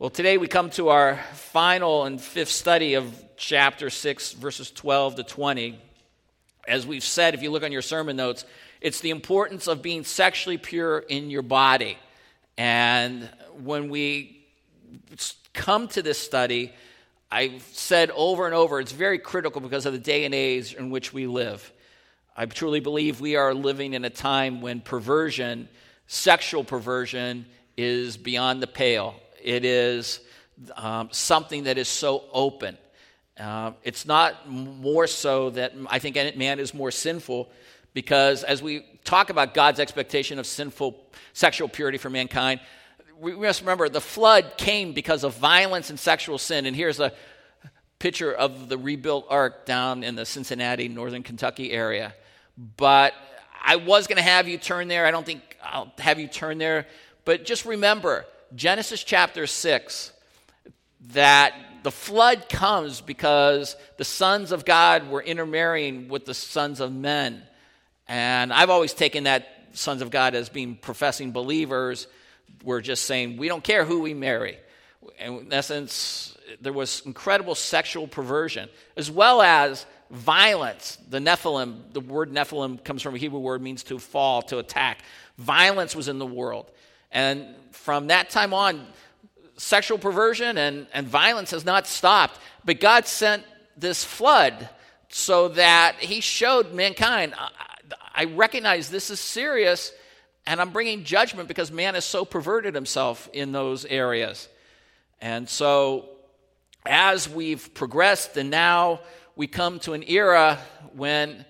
Well, today we come to our final and fifth study of chapter 6, verses 12 to 20. As we've said, if you look on your sermon notes, it's the importance of being sexually pure in your body. And when we come to this study, I've said over and over, it's very critical because of the day and age in which we live. I truly believe we are living in a time when perversion, sexual perversion, is beyond the pale it is um, something that is so open. Uh, it's not more so that I think man is more sinful because as we talk about God's expectation of sinful sexual purity for mankind, we must remember the flood came because of violence and sexual sin. And here's a picture of the rebuilt ark down in the Cincinnati, northern Kentucky area. But I was going to have you turn there. I don't think I'll have you turn there. But just remember, Genesis chapter 6 that the flood comes because the sons of God were intermarrying with the sons of men. And I've always taken that sons of God as being professing believers. We're just saying we don't care who we marry. And in essence, there was incredible sexual perversion, as well as violence. The Nephilim, the word Nephilim comes from a Hebrew word, means to fall, to attack. Violence was in the world. And from that time on, sexual perversion and, and violence has not stopped. But God sent this flood so that He showed mankind, I, I recognize this is serious, and I'm bringing judgment because man has so perverted himself in those areas. And so, as we've progressed, and now we come to an era when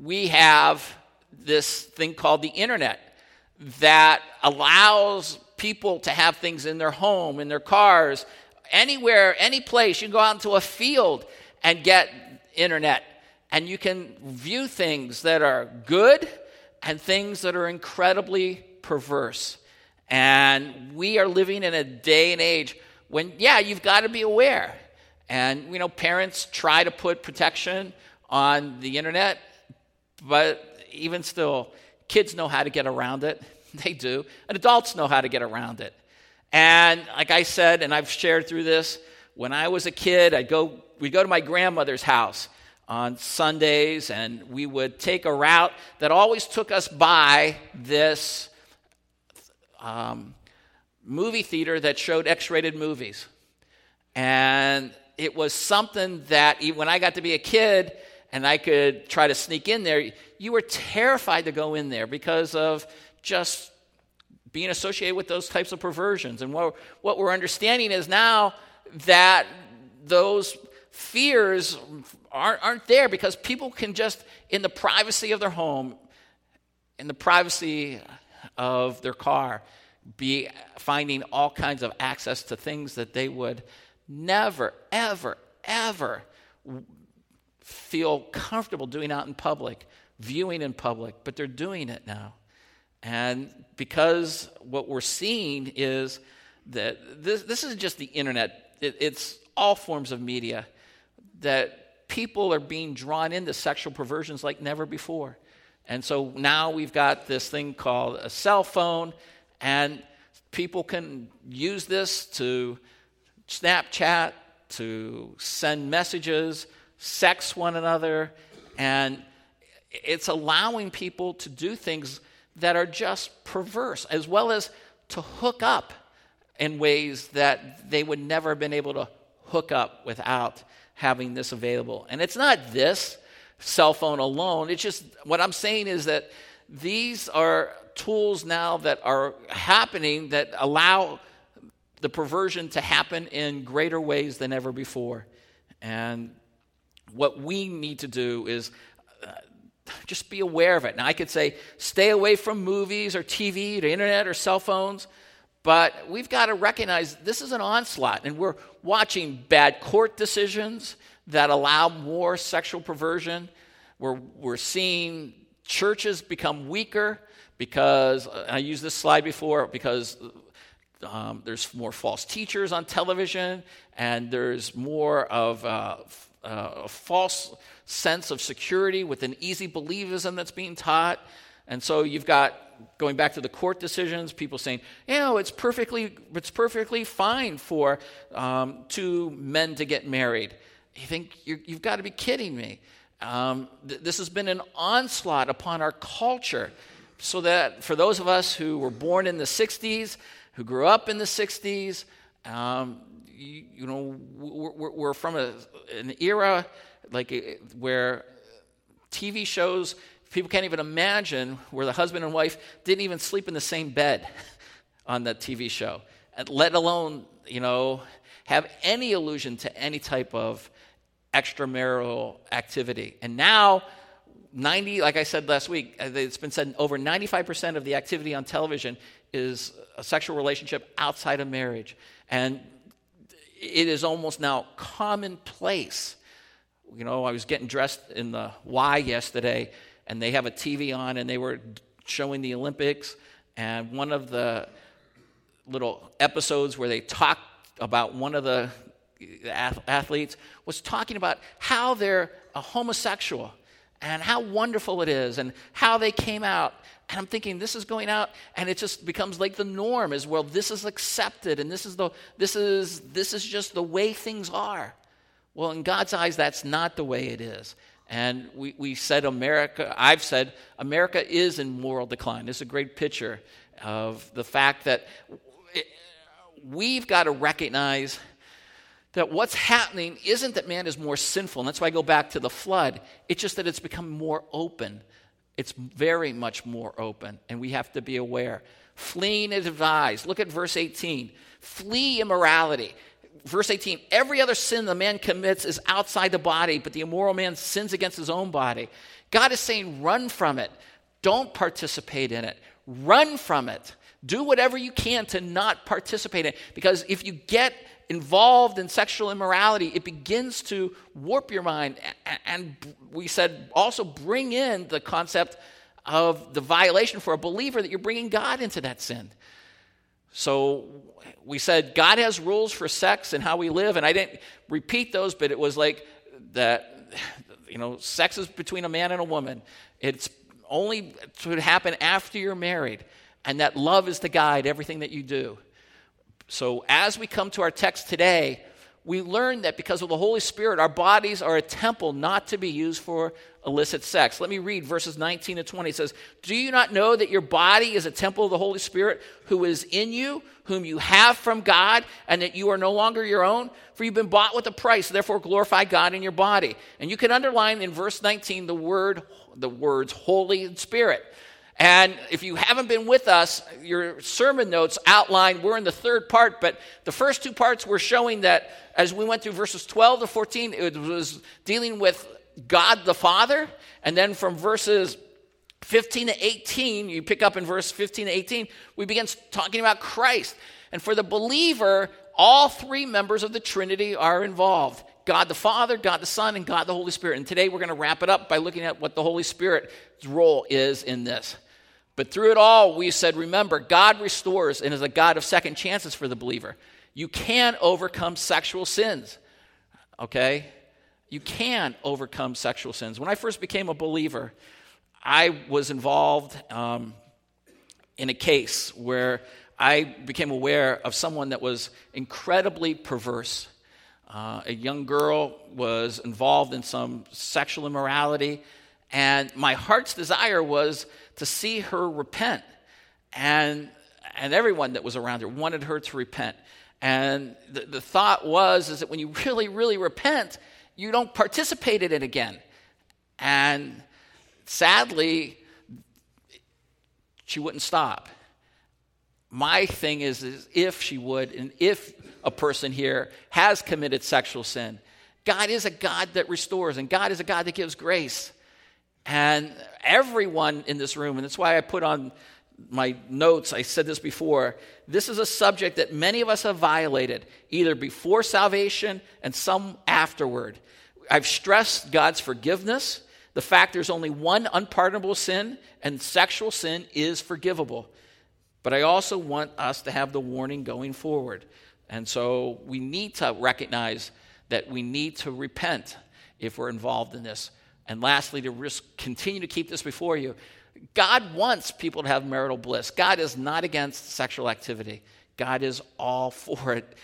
we have this thing called the internet that allows people to have things in their home, in their cars, anywhere, any place. You can go out into a field and get internet, and you can view things that are good and things that are incredibly perverse. And we are living in a day and age when, yeah, you've got to be aware. And, you know, parents try to put protection on the internet, but even still, Kids know how to get around it. They do. And adults know how to get around it. And like I said, and I've shared through this, when I was a kid, I'd go, we'd go to my grandmother's house on Sundays, and we would take a route that always took us by this um, movie theater that showed X rated movies. And it was something that when I got to be a kid and I could try to sneak in there, you were terrified to go in there because of just being associated with those types of perversions. And what, what we're understanding is now that those fears aren't, aren't there because people can just, in the privacy of their home, in the privacy of their car, be finding all kinds of access to things that they would never, ever, ever feel comfortable doing out in public viewing in public, but they're doing it now. And because what we're seeing is that this, this is just the internet, it, it's all forms of media, that people are being drawn into sexual perversions like never before. And so now we've got this thing called a cell phone, and people can use this to Snapchat, to send messages, sex one another, and it's allowing people to do things that are just perverse, as well as to hook up in ways that they would never have been able to hook up without having this available. And it's not this cell phone alone. It's just what I'm saying is that these are tools now that are happening that allow the perversion to happen in greater ways than ever before. And what we need to do is just be aware of it. Now, I could say stay away from movies or TV or internet or cell phones, but we've got to recognize this is an onslaught, and we're watching bad court decisions that allow more sexual perversion. We're, we're seeing churches become weaker because, I used this slide before, because um, there's more false teachers on television, and there's more of uh, uh, a false sense of security with an easy believism that's being taught. And so you've got going back to the court decisions, people saying, you know, it's perfectly, it's perfectly fine for um, two men to get married. You think, you have got to be kidding me. Um, th- this has been an onslaught upon our culture. So that for those of us who were born in the 60s, who grew up in the 60s, um, you, know, we're, we're from a, an era like where TV shows, people can't even imagine where the husband and wife didn't even sleep in the same bed on that TV show, let alone, you know, have any allusion to any type of extramarital activity. And now, 90, like I said last week, uh, it's been said over 95% of the activity on television is a sexual relationship outside of marriage. And it is almost now commonplace. You know, I was getting dressed in the Y yesterday, and they have a TV on, and they were showing the Olympics. And one of the little episodes where they talked about one of the athletes was talking about how they're a homosexual and how wonderful it is and how they came out. And I'm thinking, this is going out, and it just becomes like the norm as well. This is accepted, and this is, the, this, is, this is just the way things are. Well, in God's eyes, that's not the way it is. And we, we said America, I've said America is in moral decline. This is a great picture of the fact that it, we've got to recognize that what's happening isn't that man is more sinful, and that's why I go back to the flood. It's just that it's become more open. It's very much more open, and we have to be aware. Fleeing is advised. Look at verse 18. Flee immorality. Verse 18 Every other sin the man commits is outside the body, but the immoral man sins against his own body. God is saying, run from it. Don't participate in it. Run from it. Do whatever you can to not participate in it. Because if you get involved in sexual immorality, it begins to warp your mind. And we said also bring in the concept of the violation for a believer that you're bringing God into that sin. So we said God has rules for sex and how we live, and I didn't repeat those, but it was like that, you know, sex is between a man and a woman. It's only to happen after you're married, and that love is to guide everything that you do. So, as we come to our text today, we learn that because of the Holy Spirit, our bodies are a temple not to be used for illicit sex. Let me read verses 19 to 20. It says, Do you not know that your body is a temple of the Holy Spirit who is in you, whom you have from God, and that you are no longer your own? For you've been bought with a price, therefore glorify God in your body. And you can underline in verse 19 the word, the words Holy Spirit. And if you haven't been with us, your sermon notes outline, we're in the third part, but the first two parts were showing that as we went through verses 12 to 14, it was dealing with God the Father. And then from verses 15 to 18, you pick up in verse 15 to 18, we begin talking about Christ. And for the believer, all three members of the Trinity are involved God the Father, God the Son, and God the Holy Spirit. And today we're going to wrap it up by looking at what the Holy Spirit's role is in this. But through it all, we said, remember, God restores and is a God of second chances for the believer. You can overcome sexual sins, okay? You can overcome sexual sins. When I first became a believer, I was involved um, in a case where I became aware of someone that was incredibly perverse. Uh, a young girl was involved in some sexual immorality, and my heart's desire was to see her repent. And, and everyone that was around her wanted her to repent. And the, the thought was is that when you really, really repent, you don't participate in it again. And sadly, she wouldn't stop. My thing is, is if she would, and if a person here has committed sexual sin, God is a God that restores, and God is a God that gives grace. And everyone in this room, and that's why I put on my notes, I said this before, this is a subject that many of us have violated, either before salvation and some afterward. I've stressed God's forgiveness, the fact there's only one unpardonable sin, and sexual sin is forgivable. But I also want us to have the warning going forward. And so we need to recognize that we need to repent if we're involved in this. And lastly, to risk, continue to keep this before you. God wants people to have marital bliss. God is not against sexual activity. God is all for it,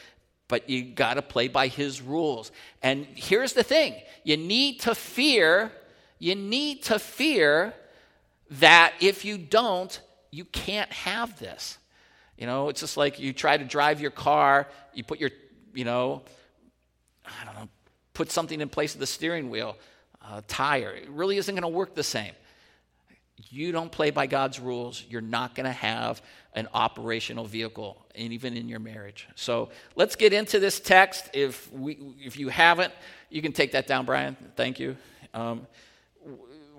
but you got to play by his rules. And here's the thing you need to fear, you need to fear that if you don't, you can't have this. You know, it's just like you try to drive your car, you put your, you know, I don't know, put something in place of the steering wheel, a tire. It really isn't going to work the same. You don't play by God's rules, you're not going to have an operational vehicle, and even in your marriage. So let's get into this text. If, we, if you haven't, you can take that down, Brian. Thank you. Um,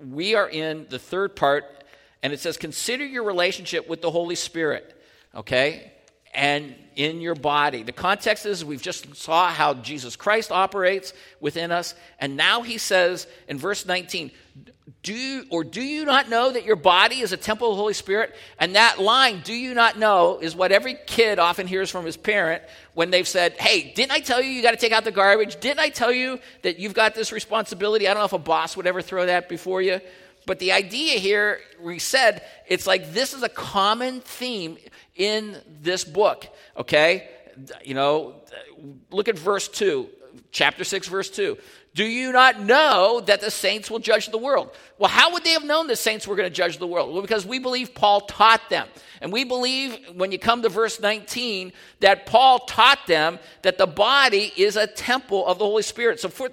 we are in the third part, and it says, Consider your relationship with the Holy Spirit, okay? And in your body. The context is we've just saw how Jesus Christ operates within us, and now he says in verse 19, do or do you not know that your body is a temple of the Holy Spirit? And that line, do you not know, is what every kid often hears from his parent when they've said, Hey, didn't I tell you you got to take out the garbage? Didn't I tell you that you've got this responsibility? I don't know if a boss would ever throw that before you. But the idea here, we said, it's like this is a common theme in this book, okay? You know, look at verse 2, chapter 6, verse 2. Do you not know that the saints will judge the world? Well, how would they have known the saints were going to judge the world? Well, because we believe Paul taught them. And we believe, when you come to verse 19, that Paul taught them that the body is a temple of the Holy Spirit. So, for,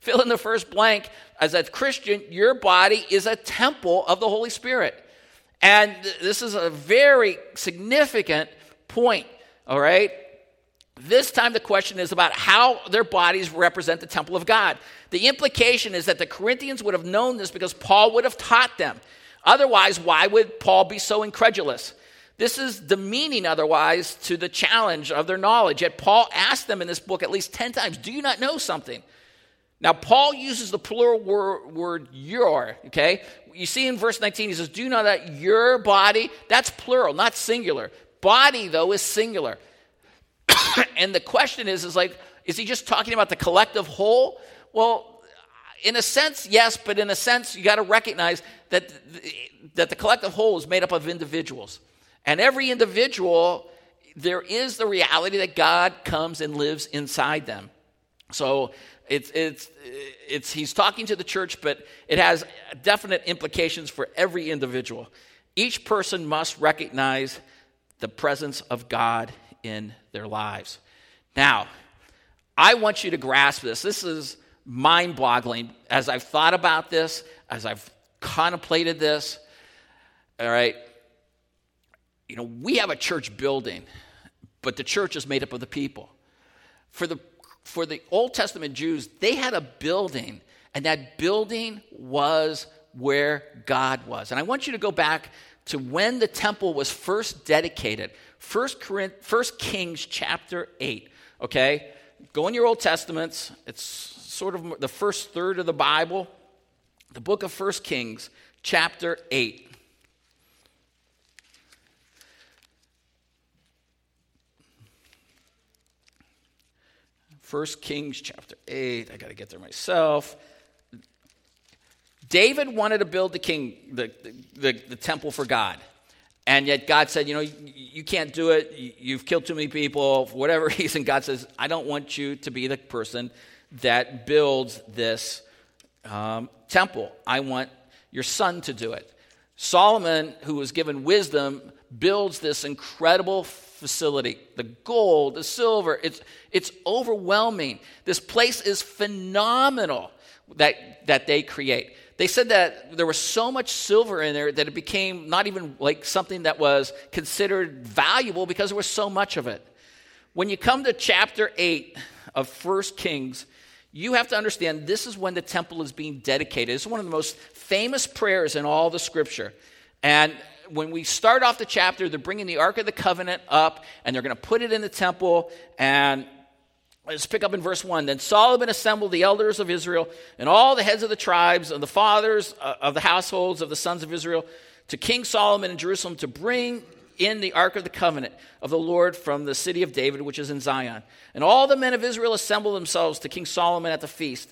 fill in the first blank. As a Christian, your body is a temple of the Holy Spirit. And this is a very significant point, all right? This time, the question is about how their bodies represent the temple of God. The implication is that the Corinthians would have known this because Paul would have taught them. Otherwise, why would Paul be so incredulous? This is demeaning, otherwise, to the challenge of their knowledge. Yet, Paul asked them in this book at least 10 times Do you not know something? Now, Paul uses the plural word, word your, okay? You see in verse 19, he says, Do you know that your body? That's plural, not singular. Body, though, is singular. and the question is, is like, is he just talking about the collective whole? Well, in a sense, yes, but in a sense, you got to recognize that, that the collective whole is made up of individuals. And every individual, there is the reality that God comes and lives inside them. So it's, it's, it's, he's talking to the church, but it has definite implications for every individual. Each person must recognize the presence of God in their lives. Now, I want you to grasp this. This is mind boggling as I've thought about this, as I've contemplated this. All right. You know, we have a church building, but the church is made up of the people. For the, for the Old Testament Jews, they had a building, and that building was where God was. And I want you to go back to when the temple was first dedicated. First, Corinth, First Kings chapter 8, okay? Go in your Old Testaments. It's sort of the first third of the Bible. The book of First Kings chapter 8. First Kings chapter 8. I got to get there myself. David wanted to build the king, the, the, the, temple for God. And yet God said, you know, you, you can't do it. You've killed too many people. For whatever reason, God says, I don't want you to be the person that builds this um, temple. I want your son to do it. Solomon, who was given wisdom, builds this incredible facility. The gold, the silver, it's, it's overwhelming. This place is phenomenal that, that they create they said that there was so much silver in there that it became not even like something that was considered valuable because there was so much of it. When you come to chapter 8 of First Kings, you have to understand this is when the temple is being dedicated. It's one of the most famous prayers in all the scripture. And when we start off the chapter, they're bringing the Ark of the Covenant up and they're going to put it in the temple. And Let's pick up in verse 1. Then Solomon assembled the elders of Israel and all the heads of the tribes and the fathers uh, of the households of the sons of Israel to King Solomon in Jerusalem to bring in the ark of the covenant of the Lord from the city of David, which is in Zion. And all the men of Israel assembled themselves to King Solomon at the feast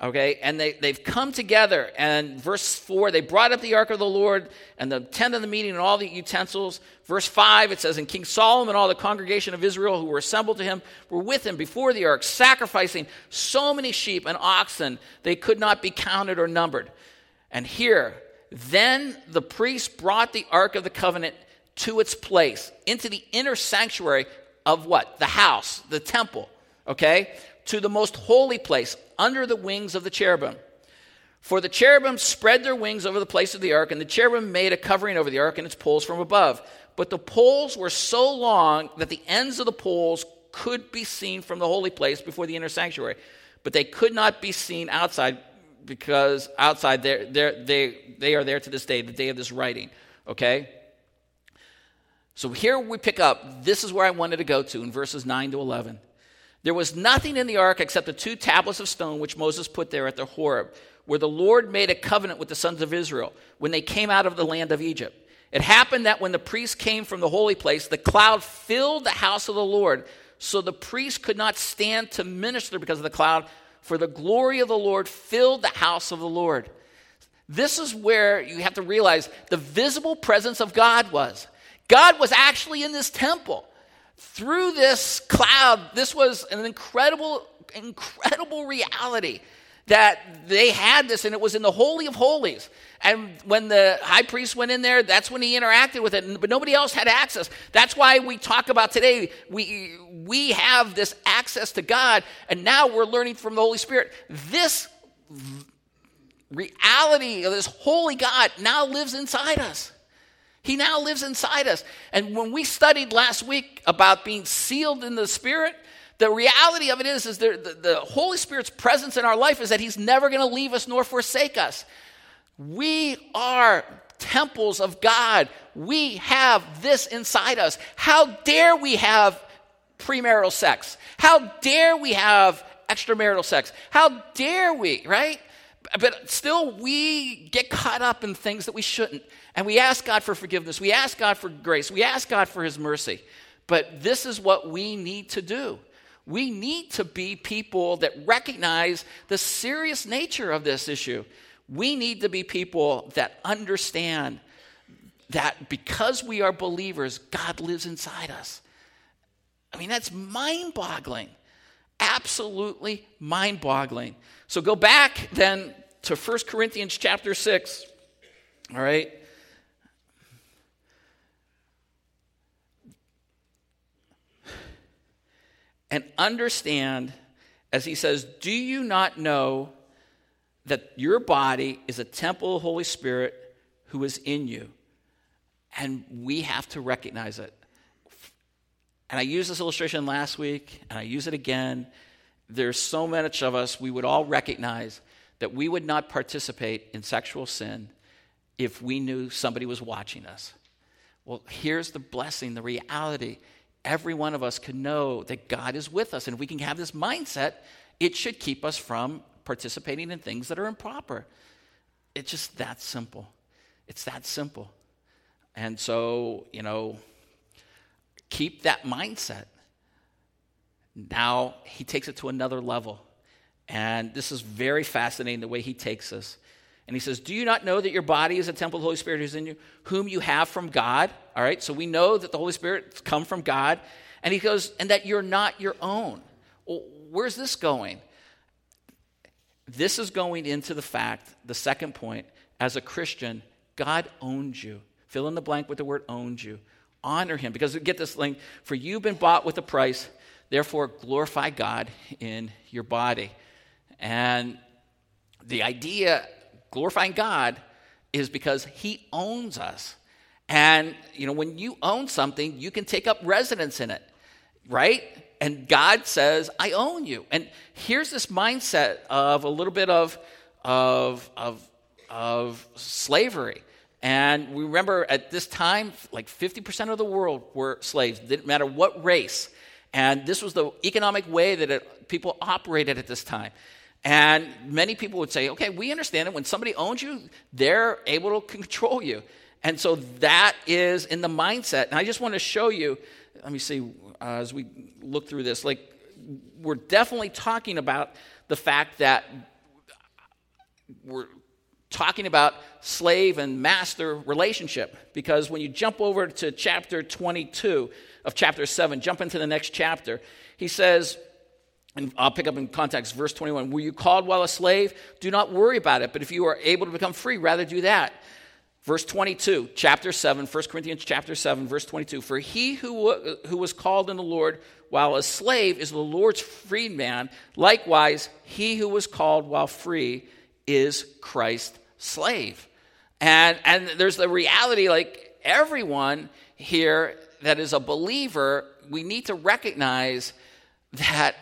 Okay, and they, they've come together. And verse 4, they brought up the ark of the Lord and the tent of the meeting and all the utensils. Verse 5, it says, And King Solomon and all the congregation of Israel who were assembled to him were with him before the ark, sacrificing so many sheep and oxen they could not be counted or numbered. And here, then the priest brought the ark of the covenant to its place, into the inner sanctuary of what? The house, the temple, okay? To the most holy place, under the wings of the cherubim. For the cherubim spread their wings over the place of the ark, and the cherubim made a covering over the ark and its poles from above. But the poles were so long that the ends of the poles could be seen from the holy place before the inner sanctuary, but they could not be seen outside because outside they're, they're, they, they are there to this day, the day of this writing. Okay? So here we pick up, this is where I wanted to go to in verses 9 to 11. There was nothing in the ark except the two tablets of stone which Moses put there at the Horeb, where the Lord made a covenant with the sons of Israel when they came out of the land of Egypt. It happened that when the priest came from the holy place, the cloud filled the house of the Lord, so the priest could not stand to minister because of the cloud, for the glory of the Lord filled the house of the Lord. This is where you have to realize the visible presence of God was. God was actually in this temple through this cloud, this was an incredible, incredible reality that they had this, and it was in the Holy of Holies. And when the high priest went in there, that's when he interacted with it, but nobody else had access. That's why we talk about today, we, we have this access to God, and now we're learning from the Holy Spirit. This reality of this holy God now lives inside us. He now lives inside us. And when we studied last week about being sealed in the Spirit, the reality of it is, is the, the, the Holy Spirit's presence in our life is that He's never going to leave us nor forsake us. We are temples of God. We have this inside us. How dare we have premarital sex? How dare we have extramarital sex? How dare we, right? But still, we get caught up in things that we shouldn't. And we ask God for forgiveness. We ask God for grace. We ask God for His mercy. But this is what we need to do. We need to be people that recognize the serious nature of this issue. We need to be people that understand that because we are believers, God lives inside us. I mean, that's mind boggling. Absolutely mind boggling. So go back then to 1 Corinthians chapter 6. All right. and understand, as he says, Do you not know that your body is a temple of the Holy Spirit who is in you? And we have to recognize it. And I used this illustration last week, and I use it again. There's so much of us, we would all recognize that we would not participate in sexual sin if we knew somebody was watching us. Well, here's the blessing, the reality every one of us can know that God is with us. And if we can have this mindset, it should keep us from participating in things that are improper. It's just that simple. It's that simple. And so, you know, keep that mindset. Now he takes it to another level. And this is very fascinating the way he takes us. And he says, Do you not know that your body is a temple of the Holy Spirit who's in you, whom you have from God? All right, so we know that the Holy Spirit come from God. And he goes, And that you're not your own. Well, where's this going? This is going into the fact, the second point, as a Christian, God owns you. Fill in the blank with the word owns you. Honor him. Because get this thing, for you've been bought with a price, therefore glorify God in your body. And the idea glorifying God is because He owns us. And, you know, when you own something, you can take up residence in it, right? And God says, I own you. And here's this mindset of a little bit of, of, of, of slavery. And we remember at this time, like 50% of the world were slaves, didn't matter what race. And this was the economic way that it, people operated at this time. And many people would say, okay, we understand it. When somebody owns you, they're able to control you. And so that is in the mindset. And I just want to show you, let me see, uh, as we look through this, like, we're definitely talking about the fact that we're talking about slave and master relationship because when you jump over to chapter 22 of chapter 7, jump into the next chapter, he says, and I'll pick up in context, verse 21 Were you called while a slave? Do not worry about it, but if you are able to become free, rather do that. Verse 22, chapter 7, 1 Corinthians chapter 7, verse 22. For he who, who was called in the Lord while a slave is the Lord's freedman. Likewise, he who was called while free is Christ's slave. And, and there's the reality like everyone here that is a believer, we need to recognize that,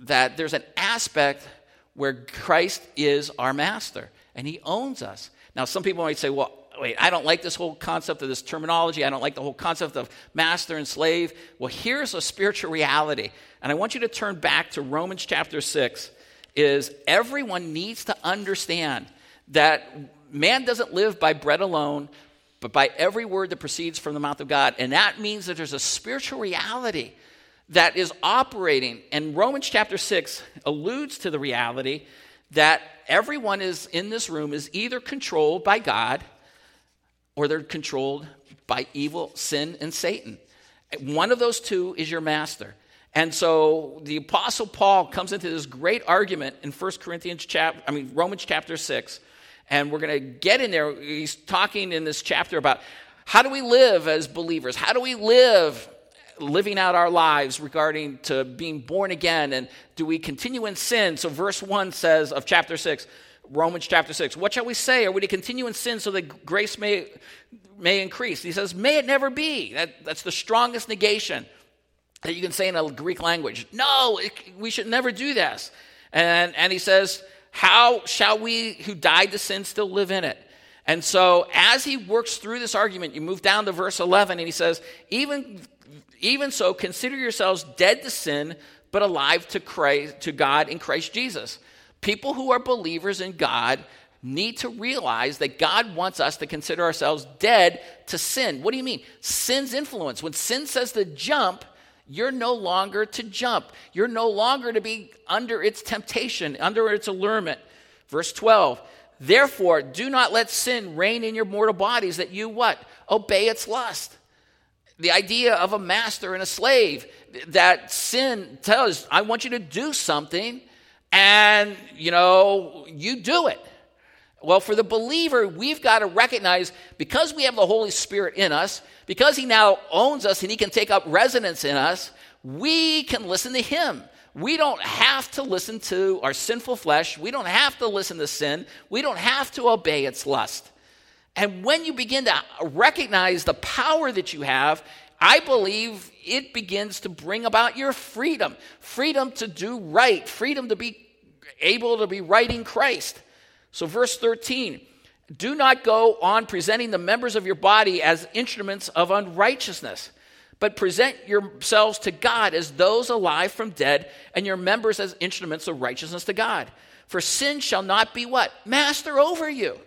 that there's an aspect where Christ is our master and he owns us. Now, some people might say, well, wait, I don't like this whole concept of this terminology. I don't like the whole concept of master and slave. Well, here's a spiritual reality. And I want you to turn back to Romans chapter 6 is everyone needs to understand that man doesn't live by bread alone, but by every word that proceeds from the mouth of God. And that means that there's a spiritual reality that is operating. And Romans chapter 6 alludes to the reality that everyone is in this room is either controlled by God or they're controlled by evil, sin, and Satan. One of those two is your master. And so the apostle Paul comes into this great argument in 1 Corinthians chapter I mean Romans chapter 6 and we're going to get in there he's talking in this chapter about how do we live as believers? How do we live living out our lives regarding to being born again and do we continue in sin? So verse 1 says of chapter 6 Romans chapter 6. What shall we say? Are we to continue in sin so that grace may, may increase? He says, May it never be. That, that's the strongest negation that you can say in a Greek language. No, it, we should never do this. And, and he says, How shall we who died to sin still live in it? And so, as he works through this argument, you move down to verse 11, and he says, Even, even so, consider yourselves dead to sin, but alive to, Christ, to God in Christ Jesus. People who are believers in God need to realize that God wants us to consider ourselves dead to sin. What do you mean? Sin's influence. When sin says to jump, you're no longer to jump. You're no longer to be under its temptation, under its allurement. Verse 12. Therefore, do not let sin reign in your mortal bodies that you what? Obey its lust. The idea of a master and a slave that sin tells, I want you to do something, and you know, you do it. Well, for the believer, we've got to recognize because we have the Holy Spirit in us, because He now owns us and He can take up residence in us, we can listen to Him. We don't have to listen to our sinful flesh. We don't have to listen to sin. We don't have to obey its lust. And when you begin to recognize the power that you have, I believe it begins to bring about your freedom freedom to do right, freedom to be able to be right in Christ. So, verse 13 do not go on presenting the members of your body as instruments of unrighteousness, but present yourselves to God as those alive from dead, and your members as instruments of righteousness to God. For sin shall not be what? Master over you.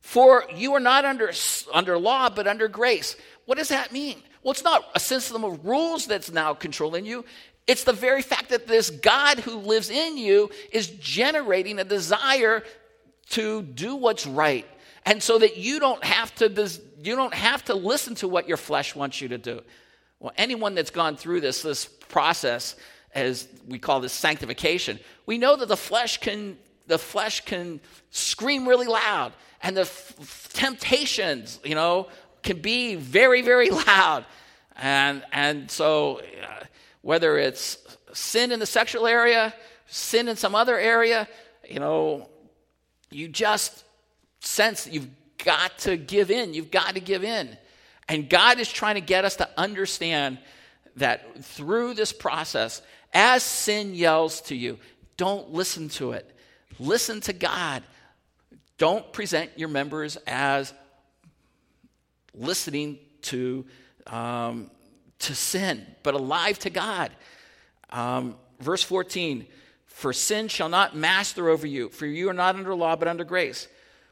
For you are not under, under law, but under grace. What does that mean? Well, it's not a system of rules that's now controlling you. It's the very fact that this God who lives in you is generating a desire to do what's right and so that you don't have to you don't have to listen to what your flesh wants you to do well anyone that's gone through this this process as we call this sanctification we know that the flesh can the flesh can scream really loud and the f- temptations you know can be very very loud and and so uh, whether it's sin in the sexual area sin in some other area you know you just sense that you've got to give in. You've got to give in. And God is trying to get us to understand that through this process, as sin yells to you, don't listen to it. Listen to God. Don't present your members as listening to, um, to sin, but alive to God. Um, verse 14 for sin shall not master over you, for you are not under law, but under grace.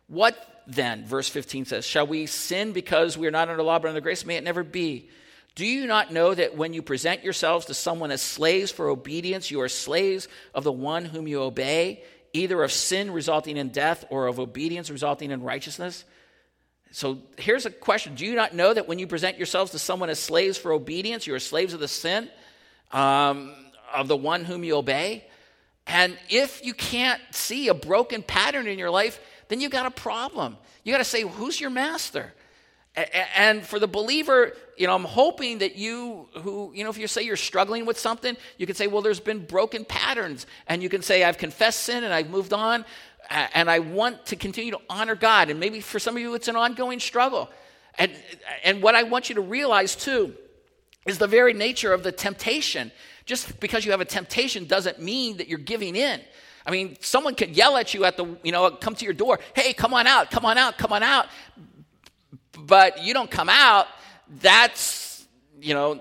What then, verse 15 says, shall we sin because we are not under law, but under grace? May it never be. Do you not know that when you present yourselves to someone as slaves for obedience, you are slaves of the one whom you obey, either of sin resulting in death or of obedience resulting in righteousness? So here's a question Do you not know that when you present yourselves to someone as slaves for obedience, you are slaves of the sin um, of the one whom you obey? And if you can't see a broken pattern in your life, then you've got a problem. You got to say, Who's your master? And for the believer, you know, I'm hoping that you, who, you know, if you say you're struggling with something, you can say, well, there's been broken patterns. And you can say, I've confessed sin and I've moved on and I want to continue to honor God. And maybe for some of you, it's an ongoing struggle. And, and what I want you to realize too is the very nature of the temptation. Just because you have a temptation doesn't mean that you're giving in. I mean, someone could yell at you at the, you know, come to your door, hey, come on out, come on out, come on out. But you don't come out, that's, you know,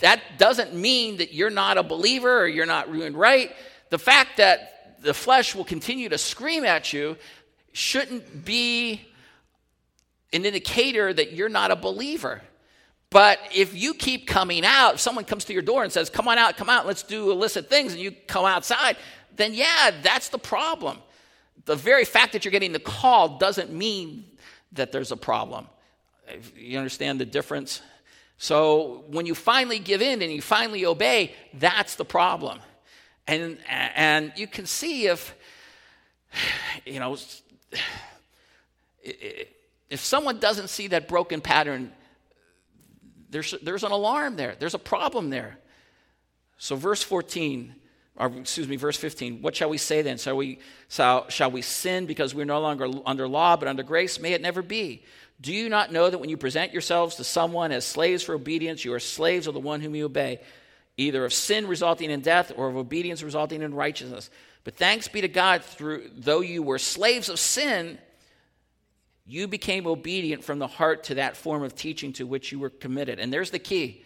that doesn't mean that you're not a believer or you're not ruined right. The fact that the flesh will continue to scream at you shouldn't be an indicator that you're not a believer. But if you keep coming out, if someone comes to your door and says, Come on out, come out, let's do illicit things, and you come outside, then yeah, that's the problem. The very fact that you're getting the call doesn't mean that there's a problem. You understand the difference? So when you finally give in and you finally obey, that's the problem. And, and you can see if, you know, if someone doesn't see that broken pattern, there's, there's an alarm there, there's a problem there. So, verse 14, or excuse me, verse 15, what shall we say then? Shall we, shall, shall we sin because we're no longer under law but under grace? May it never be. Do you not know that when you present yourselves to someone as slaves for obedience, you are slaves of the one whom you obey? either of sin resulting in death or of obedience resulting in righteousness. But thanks be to God, through though you were slaves of sin, you became obedient from the heart to that form of teaching to which you were committed. And there's the key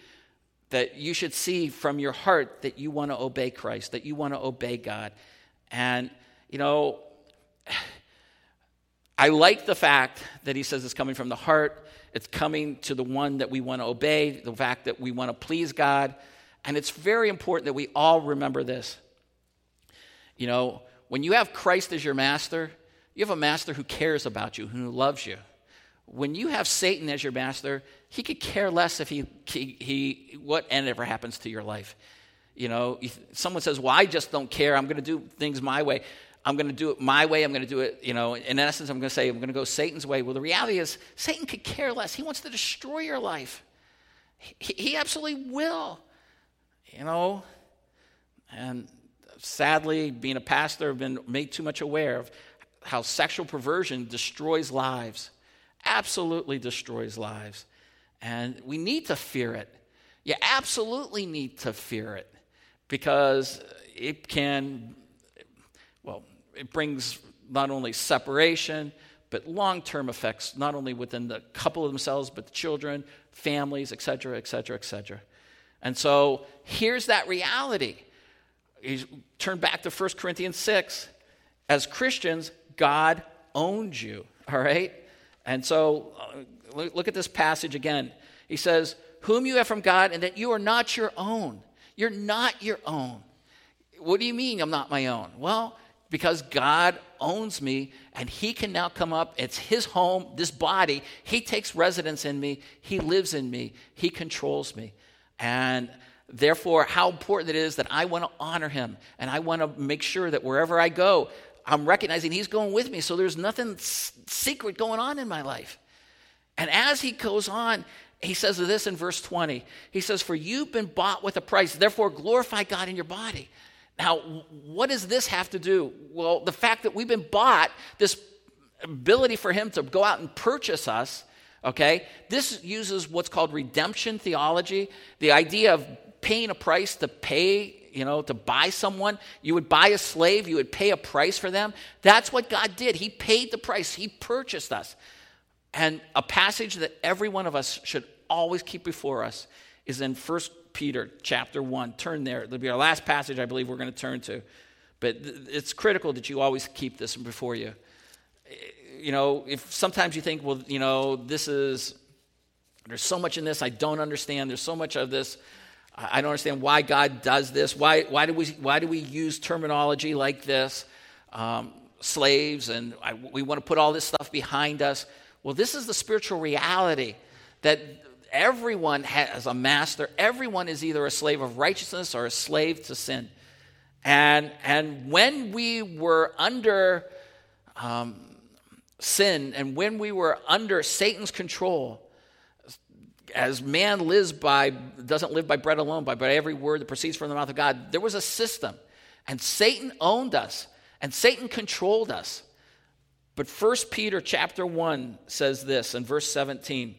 that you should see from your heart that you want to obey Christ, that you want to obey God. And, you know, I like the fact that he says it's coming from the heart, it's coming to the one that we want to obey, the fact that we want to please God. And it's very important that we all remember this. You know, when you have Christ as your master, you have a master who cares about you, who loves you. When you have Satan as your master, he could care less if he, he, he what ever happens to your life. You know, someone says, Well, I just don't care. I'm going to do things my way. I'm going to do it my way. I'm going to do it, you know, in essence, I'm going to say, I'm going to go Satan's way. Well, the reality is, Satan could care less. He wants to destroy your life. He, he absolutely will you know? And sadly, being a pastor, I've been made too much aware of how sexual perversion destroys lives, absolutely destroys lives. And we need to fear it. You absolutely need to fear it because it can, well, it brings not only separation, but long term effects, not only within the couple themselves, but the children, families, et cetera, et cetera, et cetera. And so here's that reality. You turn back to 1 Corinthians 6. As Christians, God owns you, all right? And so uh, look at this passage again. He says, Whom you have from God, and that you are not your own. You're not your own. What do you mean I'm not my own? Well, because God owns me and He can now come up. It's His home, this body. He takes residence in me, He lives in me, He controls me. And therefore, how important it is that I want to honor him and I want to make sure that wherever I go, I'm recognizing he's going with me. So there's nothing secret going on in my life. And as he goes on, he says this in verse 20. He says, For you've been bought with a price, therefore glorify God in your body. Now, what does this have to do? Well, the fact that we've been bought, this ability for him to go out and purchase us, Okay? This uses what's called redemption theology, the idea of paying a price to pay, you know, to buy someone. You would buy a slave, you would pay a price for them. That's what God did. He paid the price, He purchased us. And a passage that every one of us should always keep before us is in 1 Peter chapter 1. Turn there. It'll be our last passage I believe we're going to turn to. But it's critical that you always keep this before you you know, if sometimes you think, well, you know, this is, there's so much in this I don't understand. There's so much of this. I don't understand why God does this. Why, why, do, we, why do we use terminology like this? um, slaves and I, we want to put all this stuff behind us. Well, this is the spiritual reality that everyone has a master. Everyone is either a slave of righteousness or a slave to sin. And, and when we were under um, sin and when we were under Satan's control, as man lives by, doesn't live by bread alone, but by every word that proceeds from the mouth of God, there was a system. And Satan owned us, and Satan controlled us. But 1 Peter chapter 1 says this in verse 17.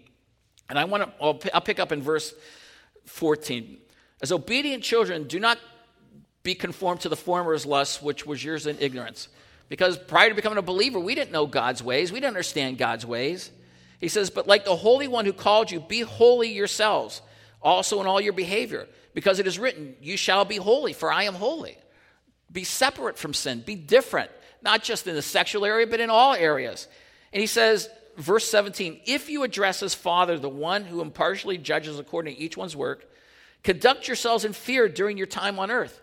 And I want to, I'll, I'll pick up in verse 14. As obedient children, do not be conformed to the former's lusts, which was yours in ignorance. Because prior to becoming a believer, we didn't know God's ways, we didn't understand God's ways. He says, But like the Holy One who called you, be holy yourselves, also in all your behavior, because it is written, You shall be holy, for I am holy. Be separate from sin, be different, not just in the sexual area, but in all areas. And he says, verse 17, if you address as Father the one who impartially judges according to each one's work, conduct yourselves in fear during your time on earth.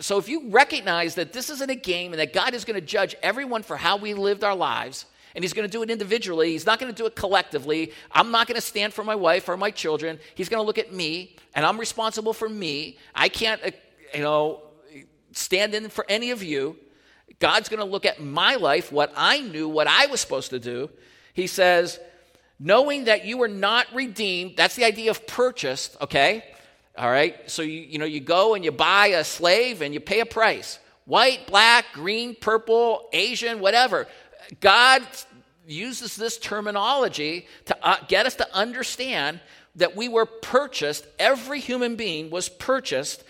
So if you recognize that this isn't a game and that God is going to judge everyone for how we lived our lives, and he's going to do it individually. He's not going to do it collectively. I'm not going to stand for my wife or my children. He's going to look at me, and I'm responsible for me. I can't, uh, you know, stand in for any of you. God's going to look at my life, what I knew, what I was supposed to do. He says, knowing that you were not redeemed, that's the idea of purchased, okay? All right? So you, you know, you go and you buy a slave and you pay a price. White, black, green, purple, Asian, whatever. God uses this terminology to uh, get us to understand that we were purchased, every human being was purchased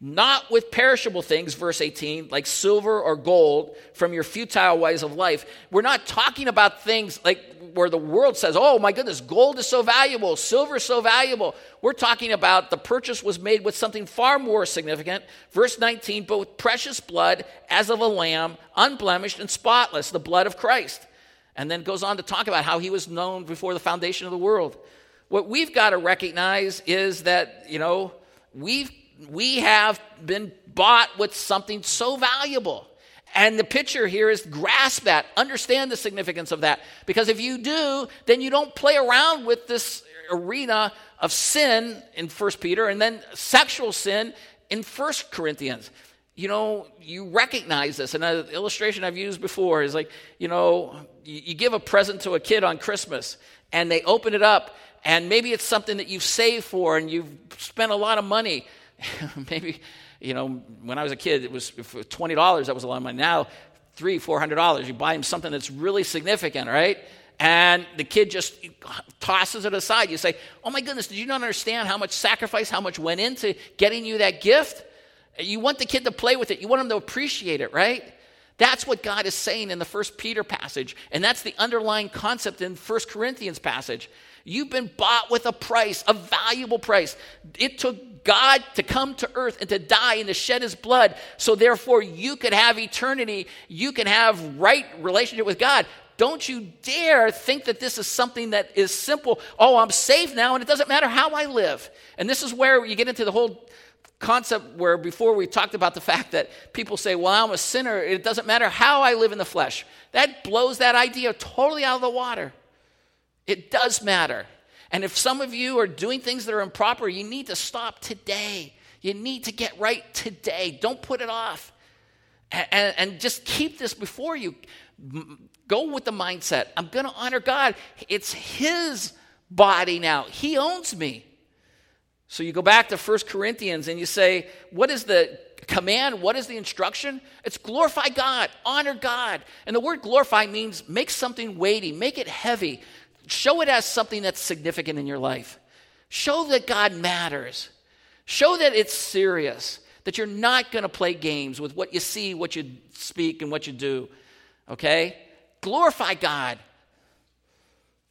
not with perishable things, verse 18, like silver or gold from your futile ways of life. We're not talking about things like where the world says, oh my goodness, gold is so valuable, silver is so valuable. We're talking about the purchase was made with something far more significant. Verse 19, but with precious blood as of a lamb, unblemished and spotless, the blood of Christ. And then goes on to talk about how he was known before the foundation of the world. What we've got to recognize is that, you know, we've we have been bought with something so valuable. And the picture here is grasp that, understand the significance of that. Because if you do, then you don't play around with this arena of sin in First Peter and then sexual sin in First Corinthians. You know, you recognize this. And an illustration I've used before is like, you know, you give a present to a kid on Christmas and they open it up and maybe it's something that you've saved for and you've spent a lot of money maybe, you know, when I was a kid, it was $20, that was a lot of money. Now, three, four hundred dollars. You buy him something that's really significant, right? And the kid just tosses it aside. You say, Oh my goodness, did you not understand how much sacrifice, how much went into getting you that gift? You want the kid to play with it, you want him to appreciate it, right? That's what God is saying in the first Peter passage. And that's the underlying concept in First Corinthians passage. You've been bought with a price, a valuable price. It took God to come to earth and to die and to shed his blood. So therefore you could have eternity. You can have right relationship with God. Don't you dare think that this is something that is simple. Oh, I'm safe now and it doesn't matter how I live. And this is where you get into the whole concept where before we talked about the fact that people say, well, I'm a sinner. It doesn't matter how I live in the flesh. That blows that idea totally out of the water. It does matter. And if some of you are doing things that are improper, you need to stop today. You need to get right today. Don't put it off. And, and, just keep this before you. Go with the mindset I'm going to honor God. It's His body now, He owns me. So you go back to 1 Corinthians and you say, What is the command? What is the instruction? It's glorify God, honor God. And the word glorify means make something weighty, make it heavy, show it as something that's significant in your life. Show that God matters. Show that it's serious, that you're not going to play games with what you see, what you speak, and what you do. Okay? Glorify God.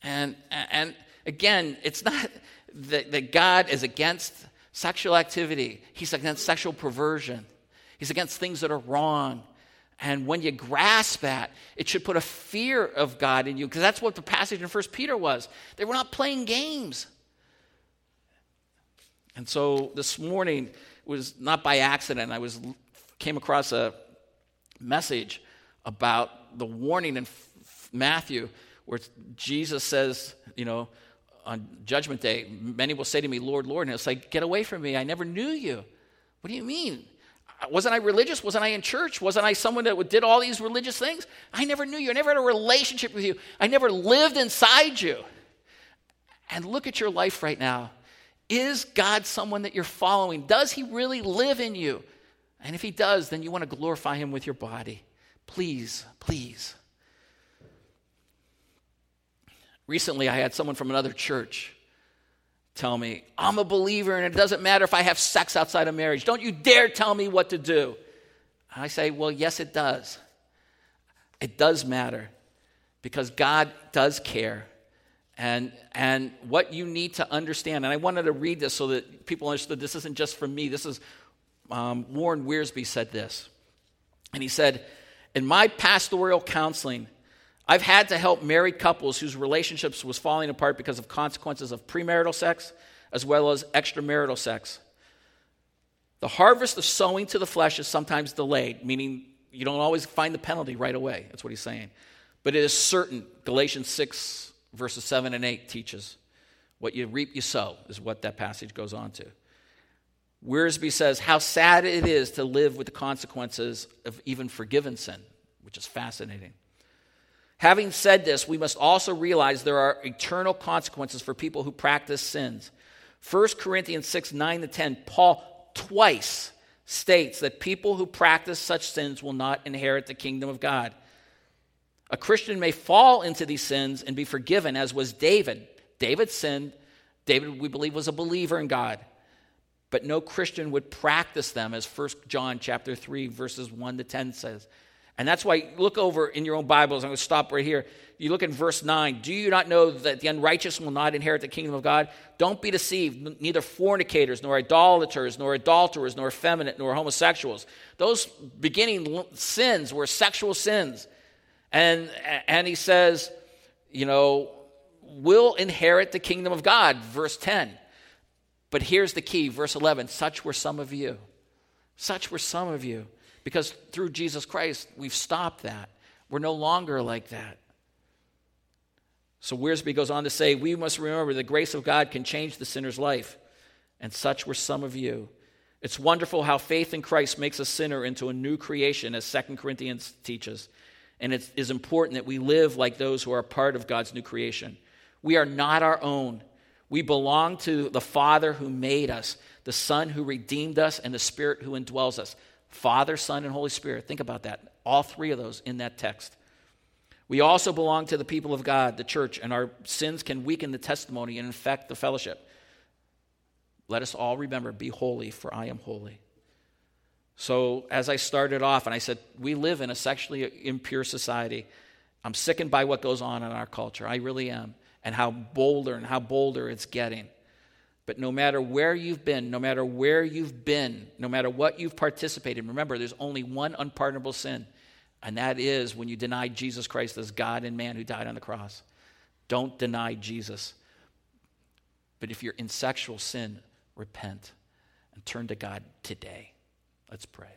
And, and again, it's not that, that God is against sexual activity, He's against sexual perversion, He's against things that are wrong. And when you grasp that, it should put a fear of God in you, because that's what the passage in First Peter was. They were not playing games. And so this morning was not by accident. I was came across a, message about the warning in Matthew where Jesus says, you know, on Judgment Day, many will say to me, Lord, Lord. And it's like, get away from me. I never knew you. What do you mean? Wasn't I religious? Wasn't I in church? Wasn't I someone that did all these religious things? I never knew you. I never had a relationship with you. I never lived inside you. And look at your life right now. Is God someone that you're following? Does he really live in you? And if he does, then you want to glorify him with your body. Please, please. Recently, I had someone from another church tell me, I'm a believer and it doesn't matter if I have sex outside of marriage. Don't you dare tell me what to do. I say, Well, yes, it does. It does matter because God does care. And, and what you need to understand, and I wanted to read this so that people understood this isn't just for me. This is um, Warren Wiersbe said this. And he said, In my pastoral counseling, I've had to help married couples whose relationships was falling apart because of consequences of premarital sex as well as extramarital sex. The harvest of sowing to the flesh is sometimes delayed, meaning you don't always find the penalty right away. That's what he's saying. But it is certain. Galatians 6, verses 7 and 8 teaches what you reap, you sow, is what that passage goes on to. Wiersbe says, How sad it is to live with the consequences of even forgiven sin, which is fascinating. Having said this, we must also realize there are eternal consequences for people who practice sins. 1 Corinthians 6 9 to 10, Paul twice states that people who practice such sins will not inherit the kingdom of God. A Christian may fall into these sins and be forgiven, as was David. David sinned. David, we believe, was a believer in God. But no Christian would practice them, as 1 John chapter 3, verses 1 to 10 says. And that's why look over in your own Bibles. I'm going to stop right here. You look in verse 9. Do you not know that the unrighteous will not inherit the kingdom of God? Don't be deceived. Neither fornicators, nor idolaters, nor adulterers, nor effeminate, nor homosexuals. Those beginning sins were sexual sins. And, and he says, you know, will inherit the kingdom of God, verse 10. But here's the key, verse 11 such were some of you. Such were some of you. Because through Jesus Christ, we've stopped that. We're no longer like that. So Wiersbe goes on to say, We must remember the grace of God can change the sinner's life, and such were some of you. It's wonderful how faith in Christ makes a sinner into a new creation, as 2 Corinthians teaches. And it is important that we live like those who are part of God's new creation. We are not our own. We belong to the Father who made us, the Son who redeemed us, and the Spirit who indwells us. Father, Son, and Holy Spirit. Think about that. All three of those in that text. We also belong to the people of God, the church, and our sins can weaken the testimony and infect the fellowship. Let us all remember be holy, for I am holy. So, as I started off, and I said, we live in a sexually impure society. I'm sickened by what goes on in our culture. I really am. And how bolder and how bolder it's getting. But no matter where you've been, no matter where you've been, no matter what you've participated, remember there's only one unpardonable sin, and that is when you deny Jesus Christ as God and man who died on the cross. Don't deny Jesus. But if you're in sexual sin, repent and turn to God today. Let's pray.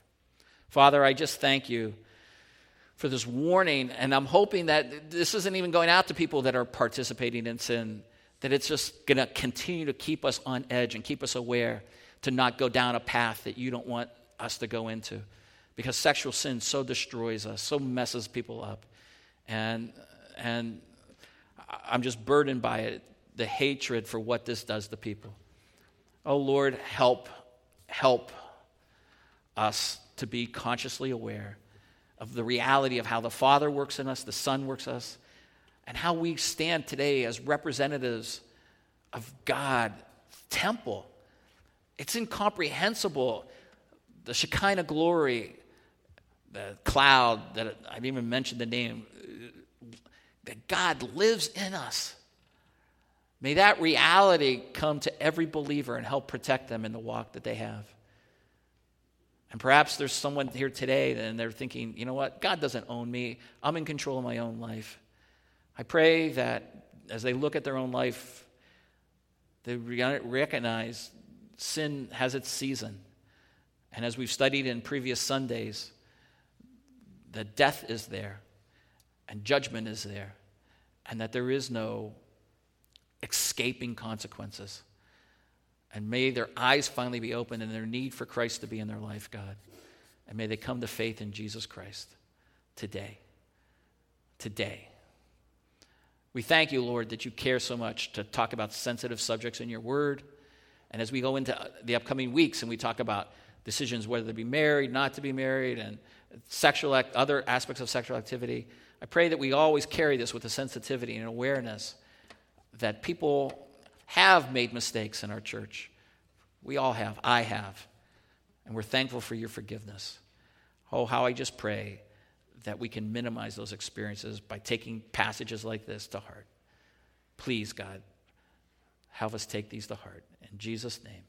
Father, I just thank you for this warning, and I'm hoping that this isn't even going out to people that are participating in sin that it's just going to continue to keep us on edge and keep us aware to not go down a path that you don't want us to go into. Because sexual sin so destroys us, so messes people up. And, and I'm just burdened by it, the hatred for what this does to people. Oh Lord, help, help us to be consciously aware of the reality of how the Father works in us, the Son works us, and how we stand today as representatives of God temple. It's incomprehensible. The Shekinah glory, the cloud that I've even mentioned the name, that God lives in us. May that reality come to every believer and help protect them in the walk that they have. And perhaps there's someone here today and they're thinking, you know what? God doesn't own me. I'm in control of my own life. I pray that as they look at their own life, they recognize sin has its season. And as we've studied in previous Sundays, that death is there and judgment is there and that there is no escaping consequences. And may their eyes finally be opened and their need for Christ to be in their life, God. And may they come to faith in Jesus Christ today. Today. We thank you, Lord, that you care so much to talk about sensitive subjects in your word. And as we go into the upcoming weeks and we talk about decisions whether to be married, not to be married, and sexual act, other aspects of sexual activity, I pray that we always carry this with a sensitivity and awareness that people have made mistakes in our church. We all have. I have. And we're thankful for your forgiveness. Oh, how I just pray that we can minimize those experiences by taking passages like this to heart. Please, God, have us take these to heart. In Jesus' name.